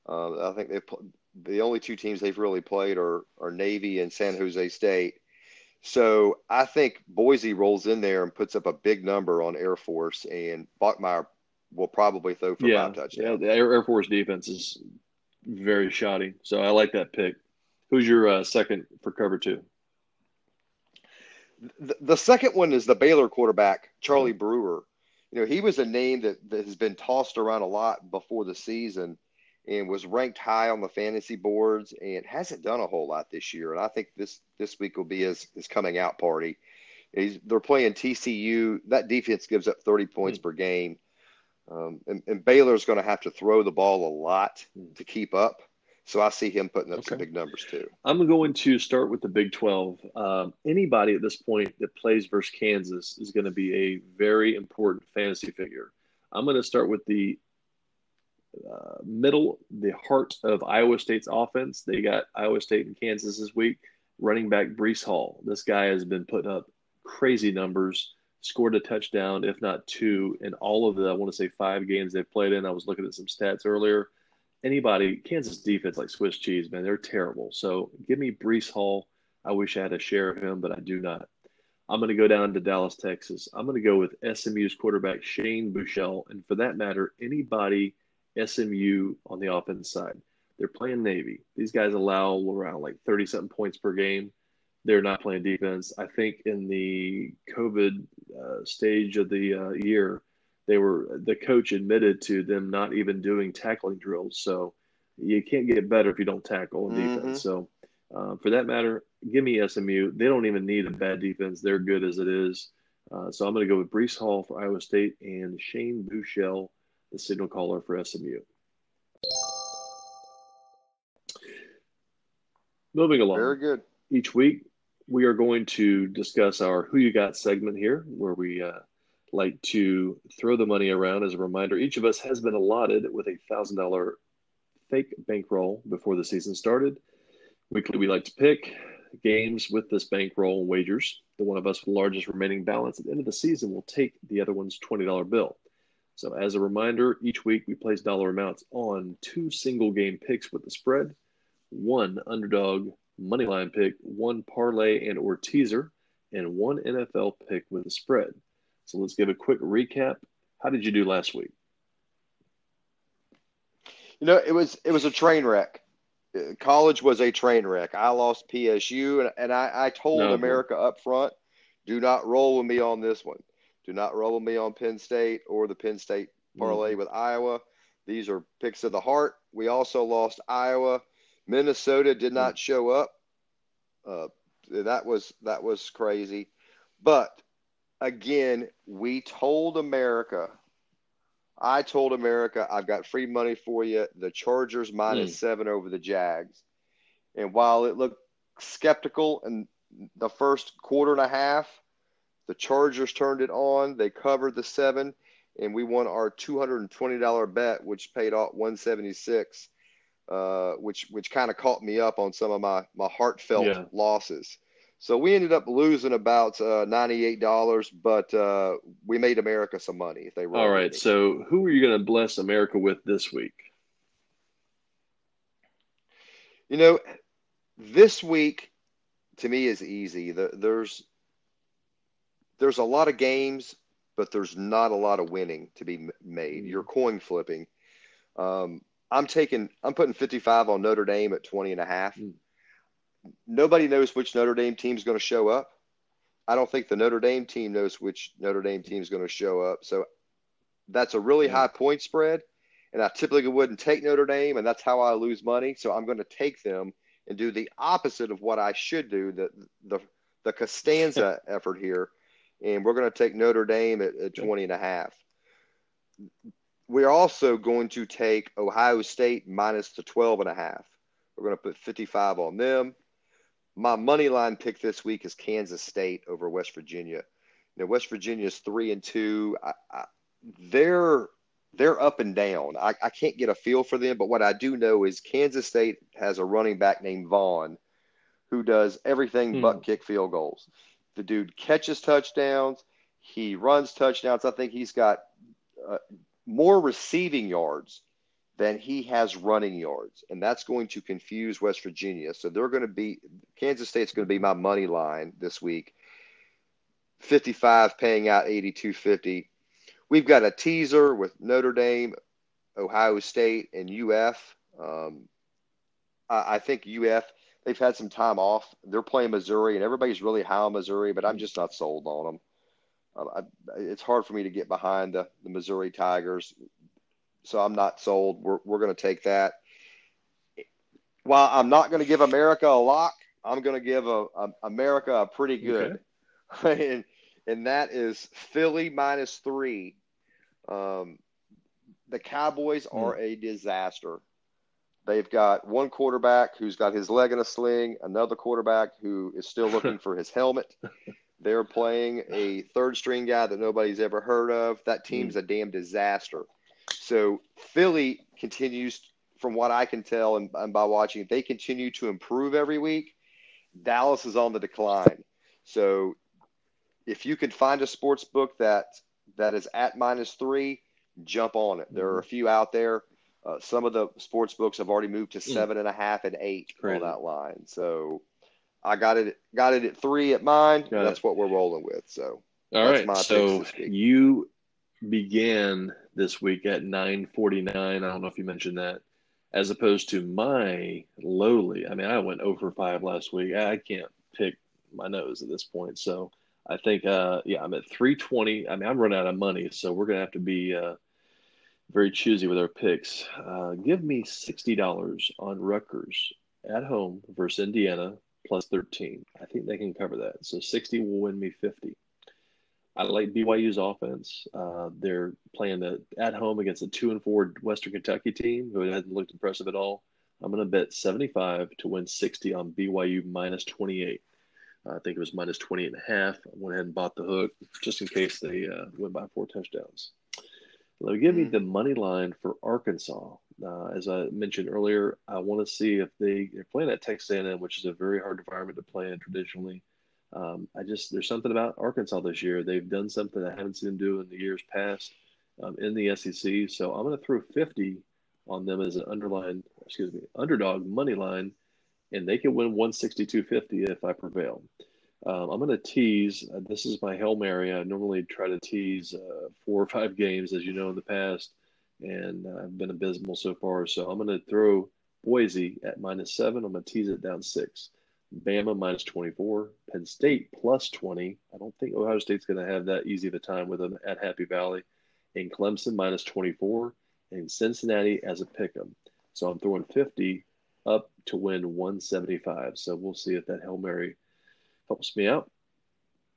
Uh, I think they pl- the only two teams they've really played are are Navy and San Jose State. So I think Boise rolls in there and puts up a big number on Air Force, and Bachmeier will probably throw for Yeah, five yeah. The Air, Air Force defense is very shoddy, so I like that pick. Who's your uh, second for cover two? The, the second one is the Baylor quarterback, Charlie Brewer. You know, he was a name that, that has been tossed around a lot before the season and was ranked high on the fantasy boards and hasn't done a whole lot this year. And I think this this week will be his, his coming out party. He's, they're playing TCU. That defense gives up 30 points per game. Um, and, and Baylor's going to have to throw the ball a lot to keep up. So I see him putting up some big numbers too. I'm going to start with the Big 12. Um, anybody at this point that plays versus Kansas is going to be a very important fantasy figure. I'm going to start with the uh, middle, the heart of Iowa State's offense. They got Iowa State and Kansas this week. Running back Breece Hall. This guy has been putting up crazy numbers. Scored a touchdown, if not two, in all of the I want to say five games they've played in. I was looking at some stats earlier. Anybody, Kansas defense like Swiss cheese, man, they're terrible. So give me Breece Hall. I wish I had a share of him, but I do not. I'm going to go down to Dallas, Texas. I'm going to go with SMU's quarterback Shane Buechele, and for that matter, anybody SMU on the offense side. They're playing Navy. These guys allow around like 30 something points per game. They're not playing defense. I think in the COVID uh, stage of the uh, year, they were the coach admitted to them not even doing tackling drills. So you can't get better if you don't tackle in Mhm. defense. So uh, for that matter, give me SMU. They don't even need a bad defense. They're good as it is. Uh, so I'm going to go with Breece Hall for Iowa State and Shane Buechele, the signal caller for SMU. Moving along Very good. each week we are going to discuss our who you got segment here where we uh, like to throw the money around as a reminder. Each of us has been allotted with a thousand dollar fake bankroll before the season started. Weekly we like to pick games with this bankroll wagers. The one of us with the largest remaining balance at the end of the season will take the other one's $20 bill. So as a reminder each week we place dollar amounts on two single game picks with the spread one underdog money line pick, one parlay and or teaser, and one NFL pick with a spread. So let's give a quick recap. How did you do last week? You know, it was it was a train wreck. Uh, College was a train wreck. I lost PSU, and, and I, I told No. America up front, do not roll with me on this one. Do not roll with me on Penn State or the Penn State parlay with Iowa. These are picks of the heart. We also lost Iowa. Minnesota did not show up. Uh, that was that was crazy. But again, we told America I told America I've got free money for you. The Chargers minus seven over the Jags. And while it looked skeptical in the first quarter and a half, the Chargers turned it on. They covered the seven, and we won our two hundred and twenty dollar bet, which paid off one seventy six, uh, which which kind of caught me up on some of my my heartfelt Yeah. losses. So we ended up losing about uh, ninety eight dollars, but uh, we made America some money if they rolled All with So who are you going to bless America with this week? You know, this week to me is easy. The, there's there's a lot of games, but there's not a lot of winning to be made. Mm-hmm. You're coin flipping. Um, I'm taking, I'm putting 55 on Notre Dame at 20 and a half. Mm. Nobody knows which Notre Dame team is going to show up. I don't think the Notre Dame team knows which Notre Dame team is going to show up. So that's a really high point spread. And I typically wouldn't take Notre Dame, and that's how I lose money. So I'm going to take them and do the opposite of what I should do, the the the Costanza effort here. And we're going to take Notre Dame at, at 20 and a half. We're also going to take Ohio State minus the 12 and a half. We're going to put 55 on them. My money line pick this week is Kansas State over West Virginia. Now West Virginia is three and two. I, I, they're they're up and down. I, I can't get a feel for them, but what I do know is Kansas State has a running back named Vaughn who does everything Hmm. but kick field goals. The dude catches touchdowns. He runs touchdowns. I think he's got uh, more receiving yards than he has running yards, and that's going to confuse West Virginia. So they're going to be Kansas State's going to be my money line this week. 55 paying out 82.50. We've got a teaser with Notre Dame, Ohio State, and UF. Um, I, I think UF they've had some time off. They're playing Missouri, and everybody's really high on Missouri, but I'm just not sold on them. Um, I, it's hard for me to get behind the, the Missouri Tigers, so I'm not sold. We're, we're going to take that. While I'm not going to give America a lock, I'm going to give a, a America a pretty good, and and that is Philly minus three. Um, the Cowboys Hmm. are a disaster. They've got one quarterback who's got his leg in a sling, another quarterback who is still looking for his helmet. They're playing a third string guy that nobody's ever heard of. That team's a damn disaster. So Philly continues, from what I can tell and, and by watching, they continue to improve every week. Dallas is on the decline. So if you could find a sports book that that is at minus three, jump on it. There are a few out there. Uh, some of the sports books have already moved to seven and a half and eight on that line. So I got it got it at three at mine. Got That's it. what we're rolling with. So All That's right. So you began this week at 949. I don't know if you mentioned that. As opposed to my lowly. I mean, I went over five last week. I can't pick my nose at this point. So I think, uh, yeah, I'm at 320. I mean, I'm running out of money, so we're gonna have to be uh, very choosy with our picks. Uh, give me sixty dollars on Rutgers at home versus Indiana plus 13. I think they can cover that. So 60 will win me 50. I like BYU's offense. Uh, they're playing the, at home against a two and four Western Kentucky team who hasn't looked impressive at all. I'm going to bet 75 to win 60 on BYU minus 28. Uh, I think it was minus 20 and a half. I went ahead and bought the hook just in case they uh, win by four touchdowns. Now, give me Mm. the money line for Arkansas. Uh, as I mentioned earlier, I want to see if they, they're playing at Texas A&M, which is a very hard environment to play in traditionally. Um, I just there's something about Arkansas this year. They've done something I haven't seen them do in the years past um, in the SEC. So I'm going to throw 50 on them as an underline, excuse me, underdog money line, and they can win 162.50 if I prevail. Um, I'm going to tease. Uh, this is my hail mary. I normally try to tease uh, four or five games, as you know, in the past, and I've been abysmal so far. So I'm going to throw Boise at minus seven. I'm going to tease it down six. Bama minus 24, Penn State plus 20. I don't think Ohio State's going to have that easy of a time with them at Happy Valley. And Clemson minus 24, and Cincinnati as a pick 'em. So I'm throwing 50 up to win 175. So we'll see if that Hail Mary helps me out.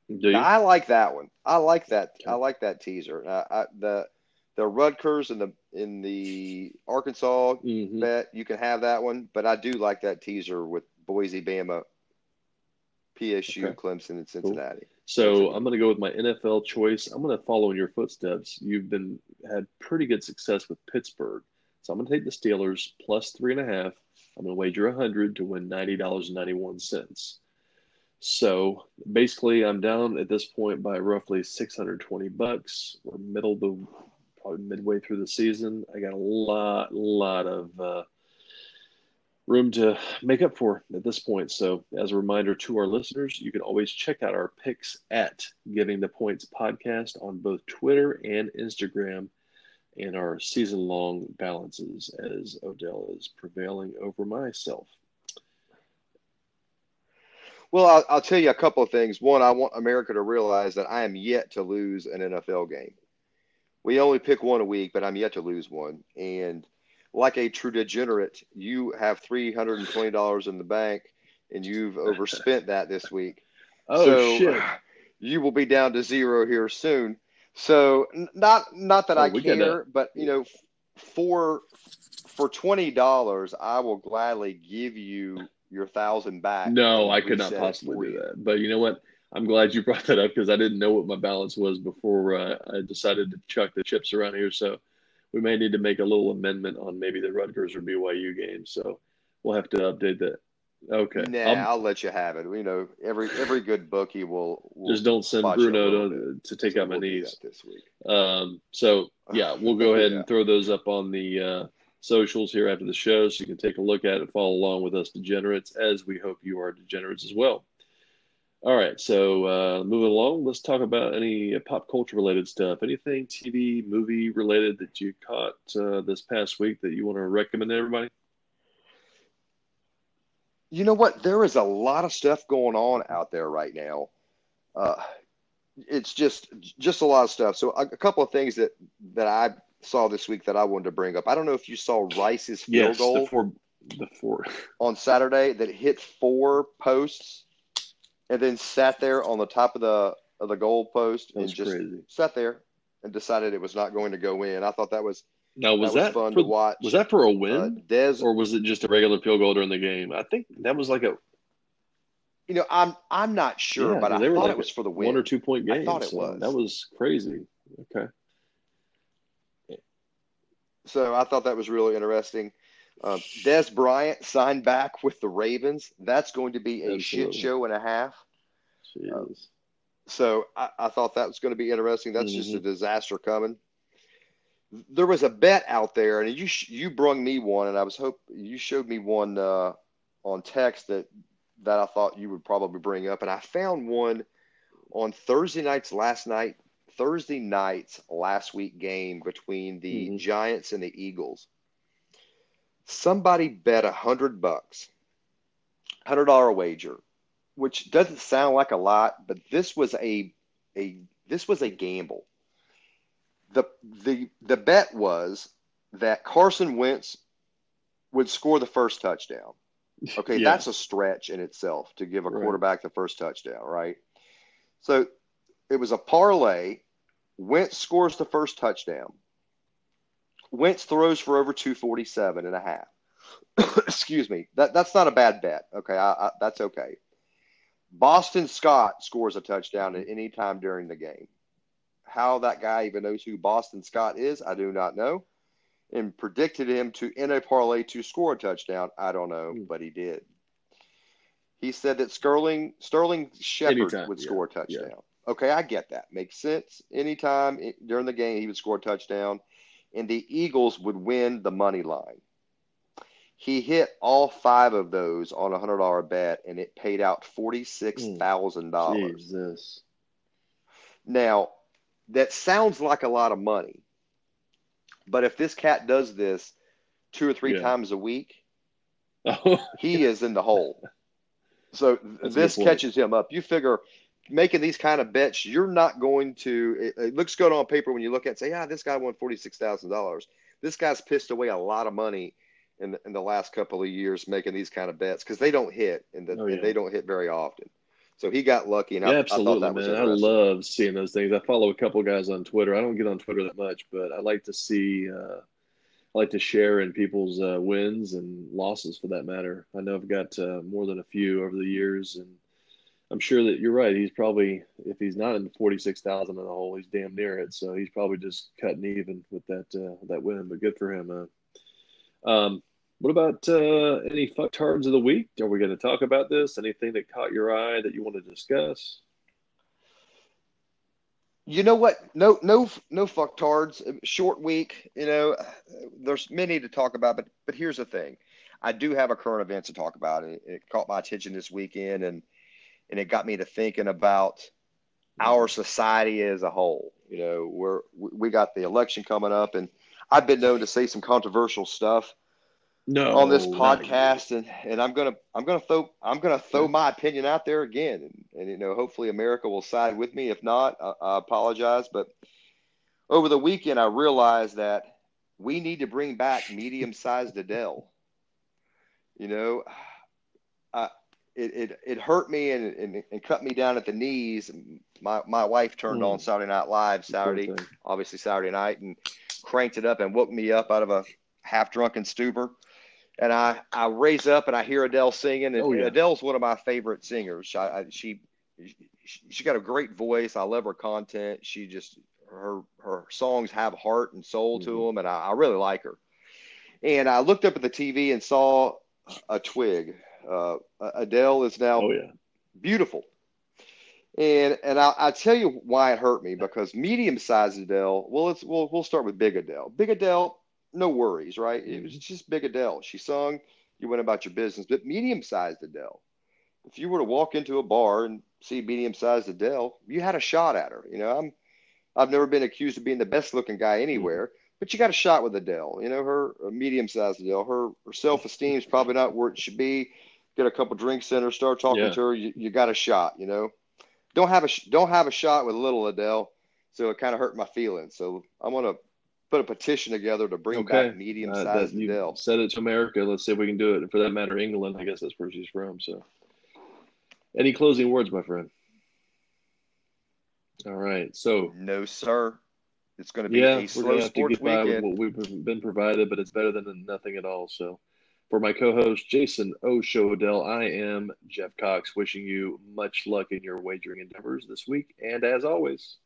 Do you? Now, I like that one. I like that. Okay. I like that teaser. Uh, I, the the Rutgers and the in the Arkansas Mhm. bet you can have that one, but I do like that teaser with Boise, Bama, PSU, Okay. Clemson, and Cincinnati. So I'm going to go with my NFL choice. I'm going to follow in your footsteps. You've been had pretty good success with Pittsburgh, so I'm going to take the Steelers plus three and a half. I'm going to wager a hundred to win ninety dollars and ninety one cents. So basically, I'm down at this point by roughly 620 bucks. We're middle the probably midway through the season. I got a lot, lot of uh, room to make up for at this point. So, as a reminder to our listeners, you can always check out our picks at Giving the Points podcast on both Twitter and Instagram, and our season long balances as Odell is prevailing over myself. Well, I'll, I'll tell you a couple of things. One, I want America to realize that I am yet to lose an NFL game. We only pick one a week, but I'm yet to lose one. And like a true degenerate, you have three hundred and twenty dollars in the bank, and you've overspent that this week. Oh so, shit! You will be down to zero here soon. So not not that oh, I care, but you know, for for twenty dollars, I will gladly give you your thousand back. No, I could not possibly do that. But you know what? I'm glad you brought that up because I didn't know what my balance was before uh, I decided to chuck the chips around here. So we may need to make a little amendment on maybe the Rutgers or BYU game. So we'll have to update that. Okay. Nah, I'll, I'll let you have it. You know, every every good bookie will, will just don't send Bruno to, to take so out my we'll knees this week. Um, so yeah, we'll go ahead yeah. and throw those up on the uh, socials here after the show, so you can take a look at it, follow along with us degenerates, as we hope you are degenerates as well. All right, so uh, moving along, let's talk about any pop culture related stuff. Anything TV, movie related that you caught uh, this past week that you want to recommend to everybody? You know what? There is a lot of stuff going on out there right now. Uh, it's just just a lot of stuff. So a, a, couple of things that that I saw this week that I wanted to bring up. I don't know if you saw Rice's field yes, goal the four, the four. on Saturday that hit four posts and then sat there on the top of the of the goal post and just crazy. sat there and decided it was not going to go in. I thought that was now was that, that was fun for, to watch. Was that for a win, uh, Des, or was it just a regular field goal during the game? I think that was like a. You know, I'm I'm not sure, yeah, but I thought like it was for the win. One or two point game. I thought it so was. That was crazy. Okay. So I thought that was really interesting. Uh, Dez Bryant signed back with the Ravens. That's going to be a Absolutely. shit show and a half. Uh, so I, I, thought that was going to be interesting. That's mm-hmm. just a mm-hmm. disaster coming. There was a bet out there, and you you brung me one, and I was hope you showed me one uh, on text that that I thought you would probably bring up, and I found one on Thursday nights last night. Thursday night's last week game between the mm-hmm. Giants and the Eagles. Somebody bet a hundred bucks, hundred dollar wager which doesn't sound like a lot, but this was a a this was a gamble. The the the bet was that Carson Wentz would score the first touchdown. Okay, yeah. that's a stretch in itself to give a right. quarterback the first touchdown, right? So it was a parlay. Wentz scores the first touchdown. Wentz throws for over 247 and a half. Excuse me. That that's not a bad bet. Okay, I, I, that's okay. Boston Scott scores a touchdown at any time during the game. How that guy even knows who Boston Scott is, I do not know. And predicted him to in a parlay to score a touchdown. I don't know, mm. but he did. He said that Sterling Sterling Shepard Anytime, would score yeah, a touchdown. Yeah. Okay, I get that. Makes sense. Anytime during the game he would score a touchdown, and the Eagles would win the money line. He hit all five of those on a hundred dollar bet, and it paid out forty six thousand dollars. Hmm. Jesus. Now, that sounds like a lot of money, but if this cat does this two or three yeah. times a week, he is in the hole. So That's this catches him up. You figure making these kind of bets, you're not going to. It, it looks good on paper when you look at it, say, "Yeah, this guy won forty six thousand dollars." This guy's pissed away a lot of money in the, in the last couple of years making these kind of bets because they don't hit and, the, oh, yeah. and, they don't hit very often. So he got lucky, and yeah, I, absolutely, I man. I love seeing those things. I follow a couple guys on Twitter. I don't get on Twitter that much, but I like to see. Uh, I like to share in people's uh, wins and losses, for that matter. I know I've got uh, more than a few over the years, and I'm sure that you're right. He's probably, if he's not in 46,000 in the hole, he's damn near it. So he's probably just cutting even with that uh, that win. But good for him. Um, what about uh, any fucktards of the week? Are we going to talk about this? Anything that caught your eye that you want to discuss? You know what? No, no, no fucktards. Short week. You know, there's many to talk about, but but here's the thing. I do have a current event to talk about. It, it caught my attention this weekend, and and it got me to thinking about our mm-hmm. society as a whole. You know, we're we got the election coming up, and I've been known to say some controversial stuff no, on this podcast, and, and I'm gonna I'm gonna throw I'm gonna throw my opinion out there again, and, and you know hopefully America will side with me. If not, I, I apologize. But over the weekend, I realized that we need to bring back medium-sized Adele. You know, it, it it hurt me and, and, and cut me down at the knees. My my wife turned mm. on Saturday Night Live Saturday, obviously Saturday night, and cranked it up and woke me up out of a half drunken stupor and I I raise up and I hear Adele singing, and, oh, yeah. Adele's one of my favorite singers. I, I, she she got a great voice. I love her content. She just her her songs have heart and soul mm-hmm. to them, and I, I, really like her. And I looked up at the TV and saw a twig. Uh, Adele is now oh, yeah. beautiful. And and I, I tell you why it hurt me because medium sized Adele. Well, let's we'll we'll start with Big Adele. Big Adele no worries, right? It was mm-hmm. just big Adele. She sung, you went about your business. But medium sized Adele, if you were to walk into a bar and see medium sized Adele, you had a shot at her. You know, I'm I've never been accused of being the best looking guy anywhere, mm-hmm. but you got a shot with Adele. You know, her medium sized Adele, her, her self esteem is probably not where it should be. Get a couple drinks in her, start talking yeah. to her, you, you got a shot. You know, don't have a don't have a shot with little Adele. So it kind of hurt my feelings. So I'm gonna put a petition together to bring okay. back medium sized uh, Adele. Said it to America. Let's see if we can do it. And For that matter, England. I guess that's where she's from. So, any closing words, my friend? All right. So no, sir. It's going to be yeah, a slow sports weekend. what we've been provided, but it's better than nothing at all. So, for my co-host Jason O'Shodell, I am Jeff Cox, wishing you much luck in your wagering endeavors this week. And as always,